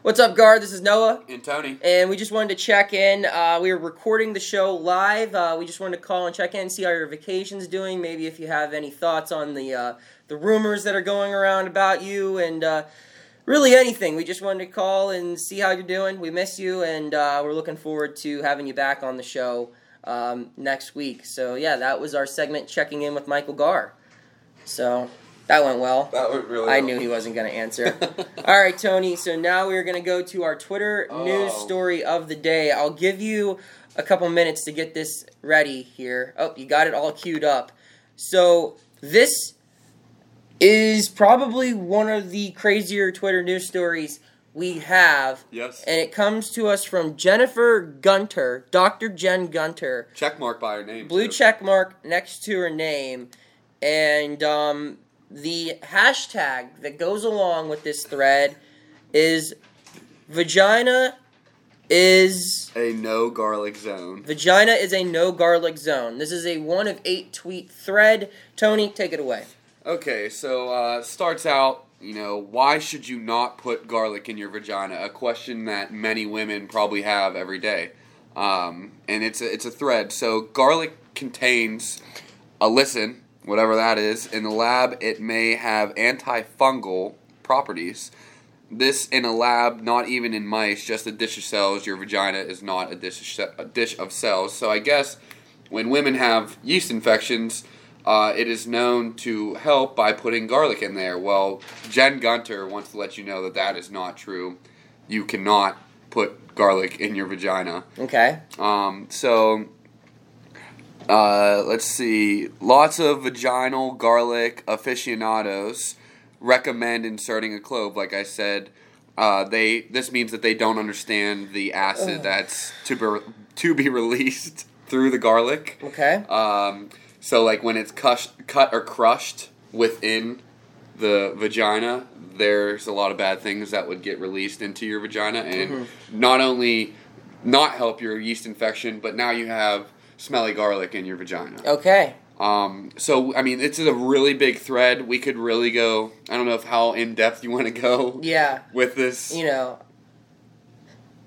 what's up, Gar? This is Noah. And Tony. And we just wanted to check in. Uh, we were recording the show live. Uh, we just wanted to call and check in, see how your vacation's doing. Maybe if you have any thoughts on the uh, the rumors that are going around about you, and uh, really anything. We just wanted to call and see how you're doing. We miss you, and uh, we're looking forward to having you back on the show um, next week. So yeah, that was our segment checking in with Michael Gar. So that went well. That went really I well. knew he wasn't going to answer. All right, Tony. So now we're going to go to our Twitter news Oh. story of the day. I'll give you a couple minutes to get this ready here. Oh, you got it all queued up. So this is probably one of the crazier Twitter news stories we have. Yes. And it comes to us from Jennifer Gunter, Dr. Jen Gunter Check mark by her name. blue too. check mark next to her name and um, the hashtag that goes along with this thread is vagina is A no garlic zone. vagina is a no garlic zone this is a one of eight tweet thread tony take it away Okay, so uh, starts out, you know, why should you not put garlic in your vagina? A question that many women probably have every day. Um, and it's a, it's a thread. So garlic contains allicin, whatever that is. In the lab, it may have antifungal properties. This in a lab, not even in mice, just a dish of cells. Your vagina is not a dish of, a dish of cells. So I guess when women have yeast infections, uh, it is known to help by putting garlic in there. Well, Jen Gunter wants to let you know that that is not true. You cannot put garlic in your vagina. okay Um, so Uh, let's see. Lots of vaginal garlic aficionados recommend inserting a clove. Like I said, uh, they this means that they don't understand the acid that's to be to be released through the garlic. Okay. Um, so like when it's cut, cut or crushed within the vagina, there's a lot of bad things that would get released into your vagina, and not only not help your yeast infection, but now you have smelly garlic in your vagina. Okay. Um, so I mean, it's a really big thread. We could really go. I don't know if how in depth you want to go Yeah. with this. You know.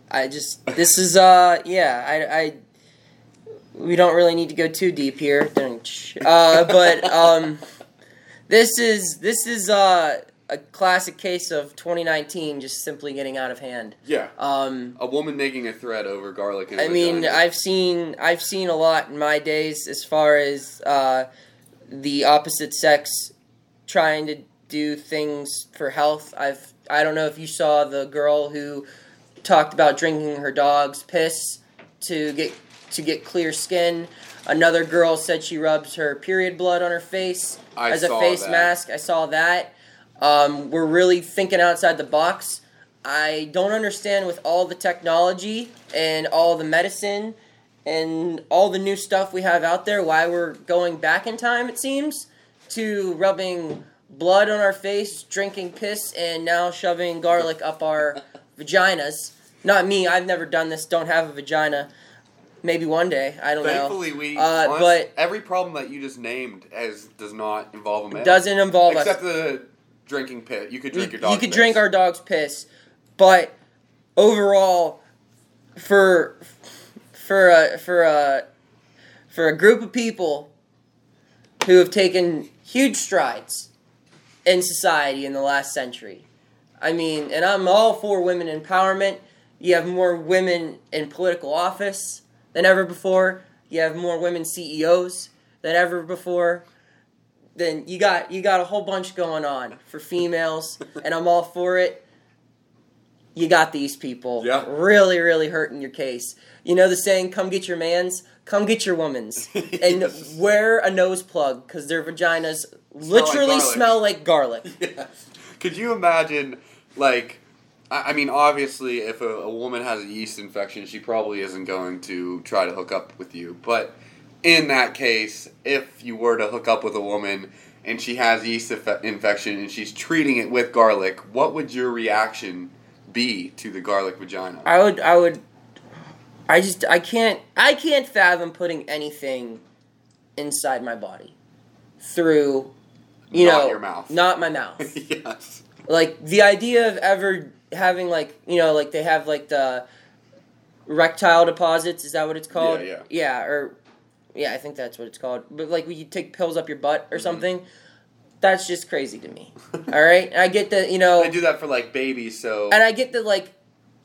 I just this is uh yeah I I we don't really need to go too deep here, uh, but um this is this is uh a classic case of 2019 just simply getting out of hand. yeah, Um, a woman making a threat over garlic. I mean. I've seen I've seen a lot in my days as far as uh, the opposite sex trying to do things for health. I've I don't know if you saw the girl who talked about drinking her dog's piss to get to get clear skin. Another girl said she rubs her period blood on her face I as a face that. mask. I saw that. Um, we're really thinking outside the box. I don't understand with all the technology and all the medicine and all the new stuff we have out there why we're going back in time, it seems, to rubbing blood on our face, drinking piss, and now shoving garlic up our vaginas. Not me, I've never done this, don't have a vagina. Maybe one day, I don't Thankfully, know. we. Uh, but- every problem that you just named as does not involve a male. Doesn't involve us. except the drinking pit. You could drink you, your you could drink our dog's piss, but overall, for for a for a for a group of people who have taken huge strides in society in the last century. I mean, and I'm all for women empowerment. You have more women in political office than ever before. You have more women CEOs than ever before. Then you got you got a whole bunch going on for females, and I'm all for it. You got these people Yeah. really, really hurting your case. You know the saying, "Come get your man's, come get your woman's," and Yes. wear a nose plug because their vaginas literally garlic. smell like garlic. Yes. Could you imagine, like, I I mean, obviously, if a, a woman has a yeast infection, she probably isn't going to try to hook up with you. But in that case, if you were to hook up with a woman and she has yeast infe- infection and she's treating it with garlic, what would your reaction be to the garlic vagina? I would, I would, I just, I can't, I can't fathom putting anything inside my body through, you Not know, your mouth. not my mouth. yes. like the idea of ever having like, you know, like they have like the rectile deposits. Is that what it's called? Yeah, yeah. Yeah, or yeah, I think that's what it's called. But like when you take pills up your butt Mm-hmm. or something. That's just crazy to me. All right, and I get that you know, They do that for like babies, so and I get the like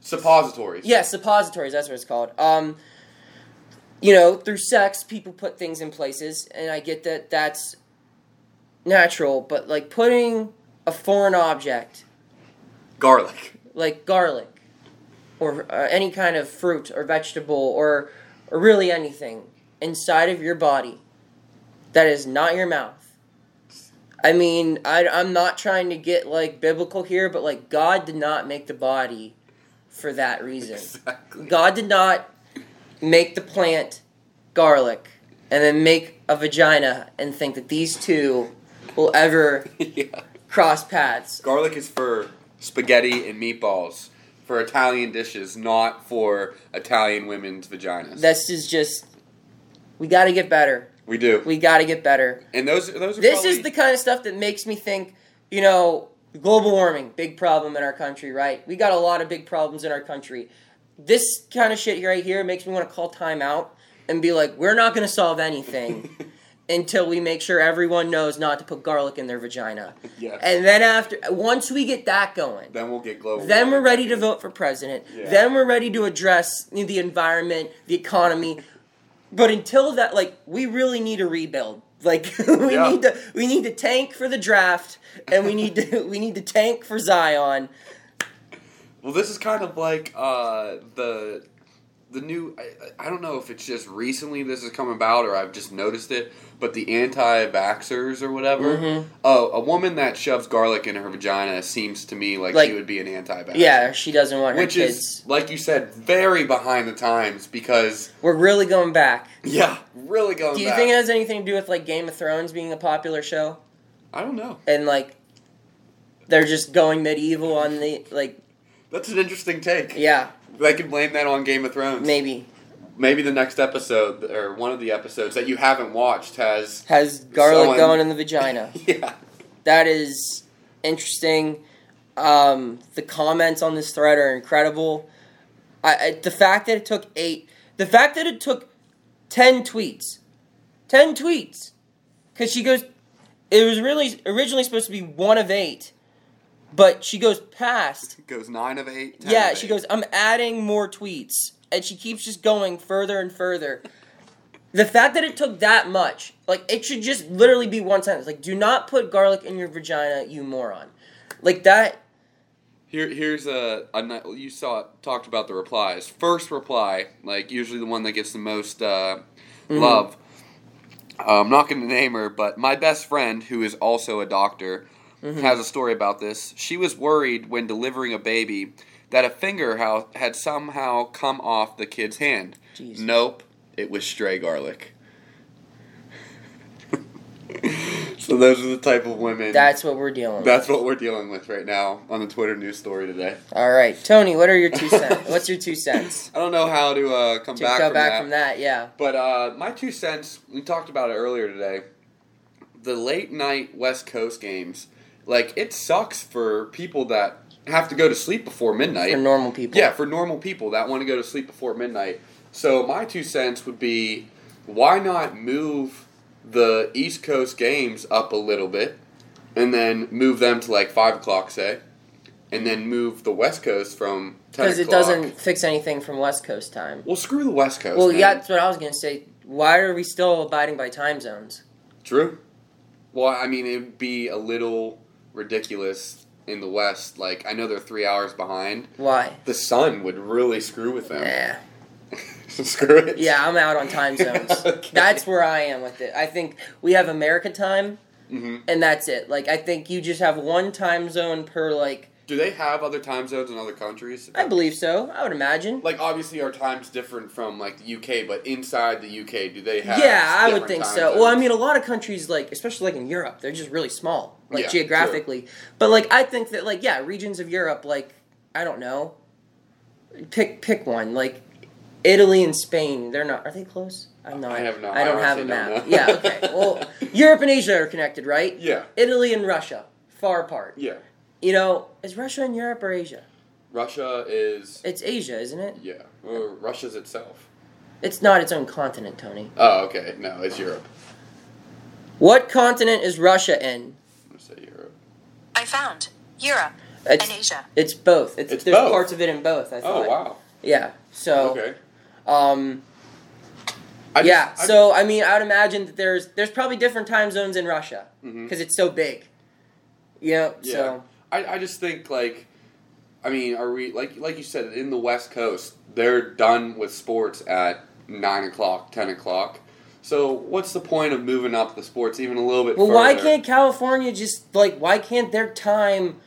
suppositories. Yeah, suppositories. That's what it's called. Um, you know, through sex, people put things in places, and I get that that's natural. But like putting a foreign object garlic. like garlic, or uh, any kind of fruit or vegetable, or or really anything inside of your body that is not your mouth. I mean, I, I'm not trying to get like biblical here, but like God did not make the body for that reason. Exactly. God did not make the plant garlic and then make a vagina and think that these two will ever yeah. cross paths. Garlic is for spaghetti and meatballs, for Italian dishes, not for Italian women's vaginas. This is just we got to get better. we do. We got to get better. and those, those are This probably, is the kind of stuff that makes me think, you know, global warming, big problem in our country, right? We got a lot of big problems in our country. This kind of shit right here makes me want to call time out and be like, we're not going to solve anything until we make sure everyone knows not to put garlic in their vagina. Yes. And then after once we get that going, then we'll get global. then we're ready to vote for president. Yeah. Then we're ready to address the environment, the economy. But until that, like, we really need a rebuild. Like, we Yeah. need to we need to tank for the draft, and we need to we need to tank for Zion. Well, this is kind of like uh, the the new. I, I don't know if it's just recently this has come about or I've just noticed it, but the anti-vaxxers or whatever. Mhm. Oh, a woman that shoves garlic in her vagina seems to me like, Like- she would be an anti-vaxxer. Yeah, she doesn't want her which kids. is like you said, very behind the times because We're really going back. yeah, really going. Do you back. think it has anything to do with like Game of Thrones being a popular show I don't know. and like they're just going medieval on the like That's an interesting take. yeah I could blame that on Game of Thrones. maybe Maybe the next episode or one of the episodes that you haven't watched has. has garlic Someone- going in the vagina. Yeah. that is interesting. Um, the comments on this thread are incredible. I, I, the fact that it took eight, the fact that it took ten tweets, ten tweets, because she goes, it was really originally supposed to be one of eight, but she goes past. Goes nine of eight. 10 Yeah, of she eight. goes, I'm adding more tweets, and she keeps just going further and further. The fact that it took that much, like it should just literally be one sentence. Like, do not put garlic in your vagina, you moron. Like that. Here, here's a, a you saw talked about the replies. First reply, like usually the one that gets the most uh, Mm-hmm. love. Uh, I'm not going to name her, but my best friend, who is also a doctor, Mm-hmm. has a story about this. She was worried when delivering a baby that a finger had somehow come off the kid's hand. Jeez. Nope, it was stray garlic. so those are the type of women. That's what we're dealing with. That's what we're dealing with right now on the Twitter news story today. All right, Tony. What are your two cents? What's your two cents? I don't know how to uh, come To back, go from, back that. from that, yeah. But uh, my two cents, we talked about it earlier today. The late night West Coast games, like it sucks for people that have to go to sleep before midnight. For normal people. Yeah, for normal people that want to go to sleep before midnight. So my two cents would be, why not move the East Coast games up a little bit, and then move them to like five o'clock, say, and then move the West Coast from Because it doesn't fix anything from West Coast time. Well, screw the West Coast. Well, man. yeah, that's what I was gonna say. Why are we still abiding by time zones? True. Well, I mean, it would be a little ridiculous in the West. Like, I know they're three hours behind. Why? The sun would really screw with them. Yeah. screw it. Yeah, I'm out on time zones. Okay. That's where I am with it. I think we have America time, hmm and that's it. Like, I think you just have one time zone per, like, Do they have other time zones in other countries? I believe so. I would imagine. Like, obviously, our time's different from like the UK, but inside the UK, do they have? Yeah, I would think so. Well, I mean, a lot of countries, like, especially like in Europe, they're just really small, like Yeah, geographically. But, like, I think that, like, yeah, regions of Europe, like, I don't know. Pick pick one. Like, Italy and Spain, they're not. Are they close? I'm not. I have no- I don't I have a map. yeah. Okay. Well, Europe and Asia are connected, right? Yeah, Italy and Russia, far apart. yeah. You know, is Russia in Europe or Asia? Russia is. It's Asia, isn't it? Yeah, well, Russia's itself. It's not its own continent, Tony. Oh, okay. No, it's Europe. What continent is Russia in? I'm gonna say Europe. I found Europe It's, and Asia. it's both. It's, It's there's both. parts of it in both. I thought. Oh wow. Yeah. So. okay. Um. I just- yeah. I- so I mean, I would imagine that there's there's probably different time zones in Russia Mhm. because it's so big. You know. Yeah. So. I, I just think like I mean, are we like like you said in the West Coast, they're done with sports at nine o'clock, ten o'clock. So what's the point of moving up the sports even a little bit? Well, why can't California just like why can't their time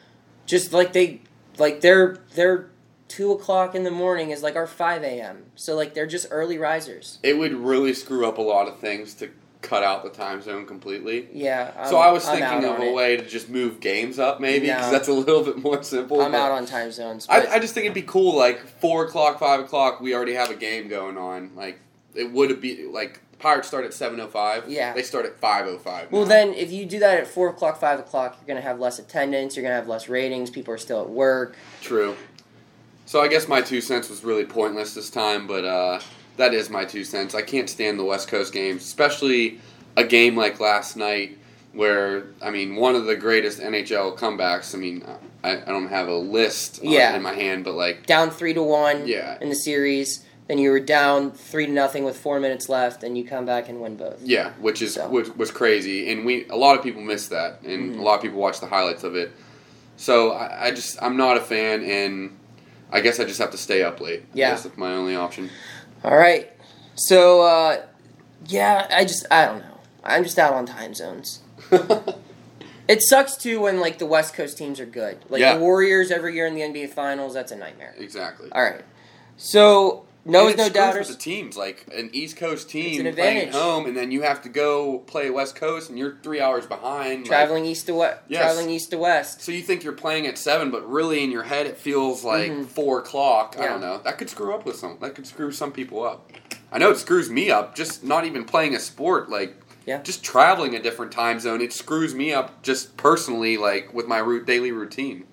just like they like their their two o'clock in the morning is like our five a.m. So like they're just early risers. it would really screw up a lot of things to cut out the time zone completely? Yeah. I'm, so I was I'm thinking of a it. way to just move games up, maybe because No. that's a little bit more simple. I'm out on time zones. I, I just think it'd be cool, like four o'clock, five o'clock. We already have a game going on. Like it would be like Pirates start at seven o five. Yeah. they start at five o five. Well, then, if you do that at four o'clock, five o'clock, you're gonna have less attendance. You're gonna have less ratings. People are still at work. True. So I guess my two cents was really pointless this time, but uh, that is my two cents. I can't stand the West Coast games, especially a game like last night, where I mean, one of the greatest NHL comebacks. I mean, I, I don't have a list on- Yeah. in my hand, but like, Down three to one. Yeah. In the series, then you were down three to nothing with four minutes left, and you come back and win both. yeah, which is So. which was crazy, and we a lot of people miss that, and Mhm. a lot of people watch the highlights of it. So I, I just I'm not a fan, and I guess I just have to stay up late. Yeah. That's my only option. All right. So, uh, yeah, I just, I don't know. I'm just out on time zones. It sucks too when like the West Coast teams are good. Like Yeah. the Warriors every year in the NBA Finals, that's a nightmare. exactly. All right. So no And is it no doubters. the teams like an East Coast team an playing advantage. at home, and then you have to go play West Coast, and you're three hours behind. like- Traveling east to west. Yes. Traveling east to west. so you think you're playing at seven, but really in your head it feels like Mhm. four o'clock. I don't know. That could screw up with some. That could screw some people up. I know it screws me up. Just not even playing a sport like. Yeah. Just traveling a different time zone, it screws me up just personally, like with my root daily routine.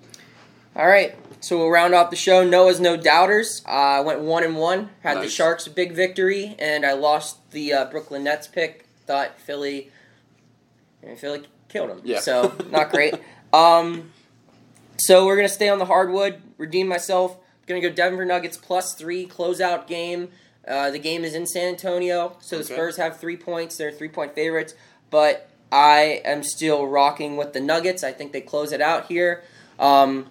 All right. So we'll round off the show. Noah's no doubters. Uh, I went one and one. Had the Sharks a big victory, and I lost the uh, Brooklyn Nets pick. Thought Philly, and Philly killed them. Yeah. So not great. um, so we're gonna stay on the hardwood. Redeem myself. Gonna go Denver Nuggets plus three closeout game. Uh, the game is in San Antonio, so the Okay. Spurs have three points. They're three point favorites, but I am still rocking with the Nuggets. I think they close it out here. Um,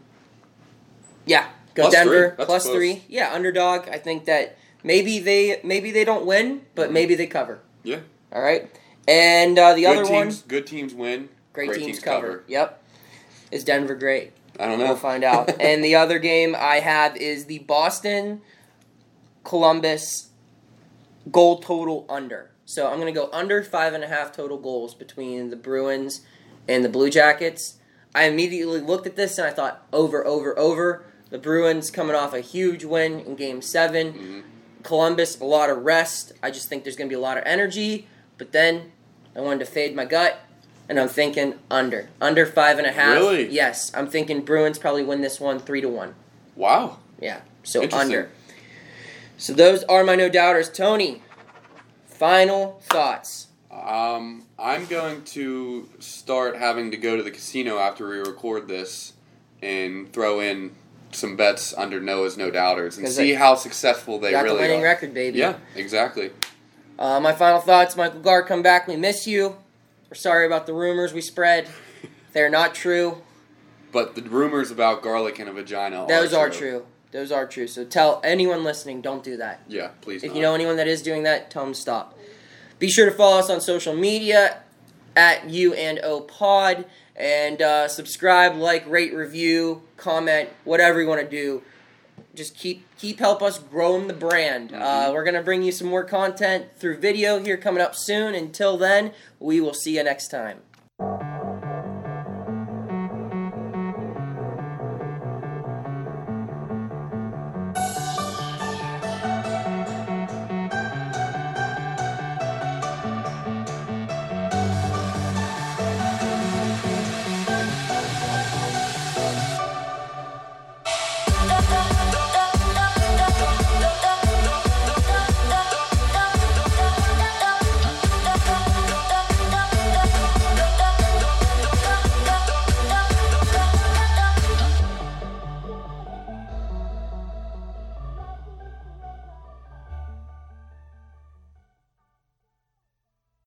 yeah, go Plus Denver three. Plus three. Yeah, underdog. I think that maybe they maybe they don't win, but maybe they cover. Yeah. All right, and uh, the good other teams, one, good teams win. great, teams, cover. Yep, is Denver great? I don't know. We'll find out. and the other game I have is the Boston Columbus goal total under. So I'm going to go under five and a half total goals between the Bruins and the Blue Jackets. I immediately looked at this and I thought over, over, over. The Bruins coming off a huge win in Game 7. Mhm. Columbus, a lot of rest. I just think there's going to be a lot of energy. But then I wanted to fade my gut, and I'm thinking under. Under five and a half. Really? Yes. I'm thinking Bruins probably win this one 3 to 1. Wow. Yeah. So under. So those are my no doubters. Tony, final thoughts. Um, I'm going to start having to go to the casino after we record this and throw in some bets under Noah's No Doubters and see how successful they Got really the winning are. record, baby. Yeah, exactly. Uh, my final thoughts Michael Gard, come back. We miss you. We're sorry about the rumors we spread. They're not true. But the rumors about garlic and a vagina Those are are true. Those are true. So tell anyone listening, don't do that. Yeah, please. If not. you know anyone that is doing that, tell them to stop. Be sure to follow us on social media at U and O Pod and uh, subscribe, like, rate, review, comment, whatever you want to do. Just keep keep help us growing the brand. Uh, we're gonna bring you some more content through video here coming up soon. Until then, we will see you next time.